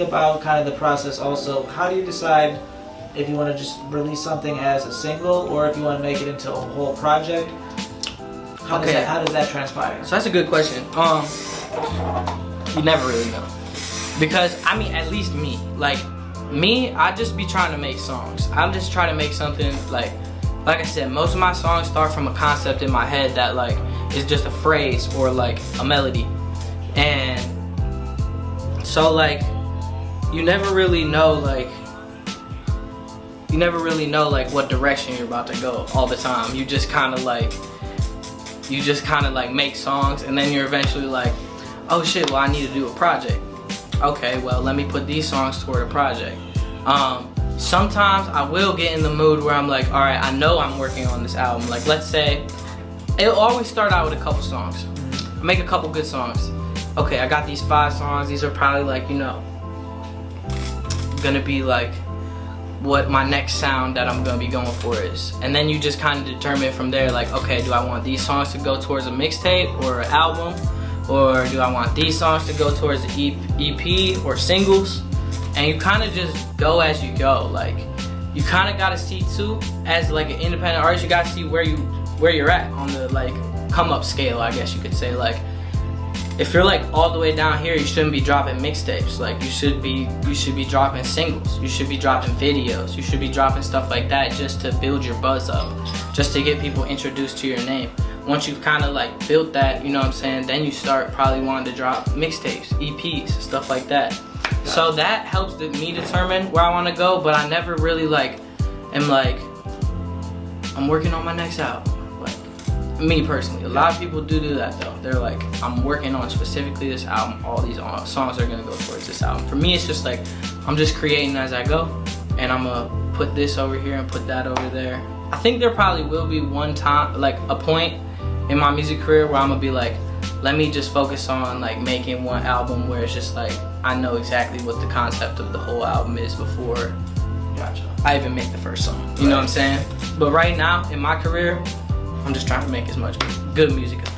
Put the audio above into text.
about kind of the process also how do you decide if you want to just release something as a single or if you want to make it into a whole project how does Okay. that how does that transpire So that's a good question. Um, you never really know because I mean, at least me, like me, I just be trying to make songs. I'm just trying to make something like, like I said, most of my songs start from a concept in my head that like is just a phrase or like a melody, and so like you never really know like you never really know like what direction you're about to go all the time. You just kind of like you just kind of like make songs and then you're eventually like oh shit well i need to do a project. Okay well let me put these songs toward a project. Um, sometimes i will get in the mood where i'm like all right i know i'm working on this album. Like let's say it'll always start out with a couple songs. I make a couple good songs. Okay i got these five songs. These are probably like you know gonna be like what my next sound that I'm gonna be going for is. And then you just kind of determine from there, like, okay, do I want these songs to go towards a mixtape or an album? Or do I want these songs to go towards E- EP or singles? And you kind of just go as you go. Like, you kind of gotta see too, as like an independent artist, you gotta see where you where you're at on the like come up scale, I guess you could say. Like, if you're like all the way down here, you shouldn't be dropping mixtapes. Like you should be you should be dropping singles. You should be dropping videos. You should be dropping stuff like that just to build your buzz up, just to get people introduced to your name. Once you've kind of like built that, you know what I'm saying, then you start probably wanting to drop mixtapes, EPs, stuff like that. So that helps me determine where I want to go, but I never really like am like I'm working on my next album. Me personally, a lot of people do do that though. They're like, I'm working on specifically this album. All these uh, songs are gonna go towards this album. For me, it's just like I'm just creating as I go, and I'm gonna put this over here and put that over there. I think there probably will be one time, like a point in my music career where I'm gonna be like, let me just focus on like making one album where it's just like I know exactly what the concept of the whole album is before gotcha I even make the first song. You know what I'm saying? But right now in my career, I'm just trying to make as much good music as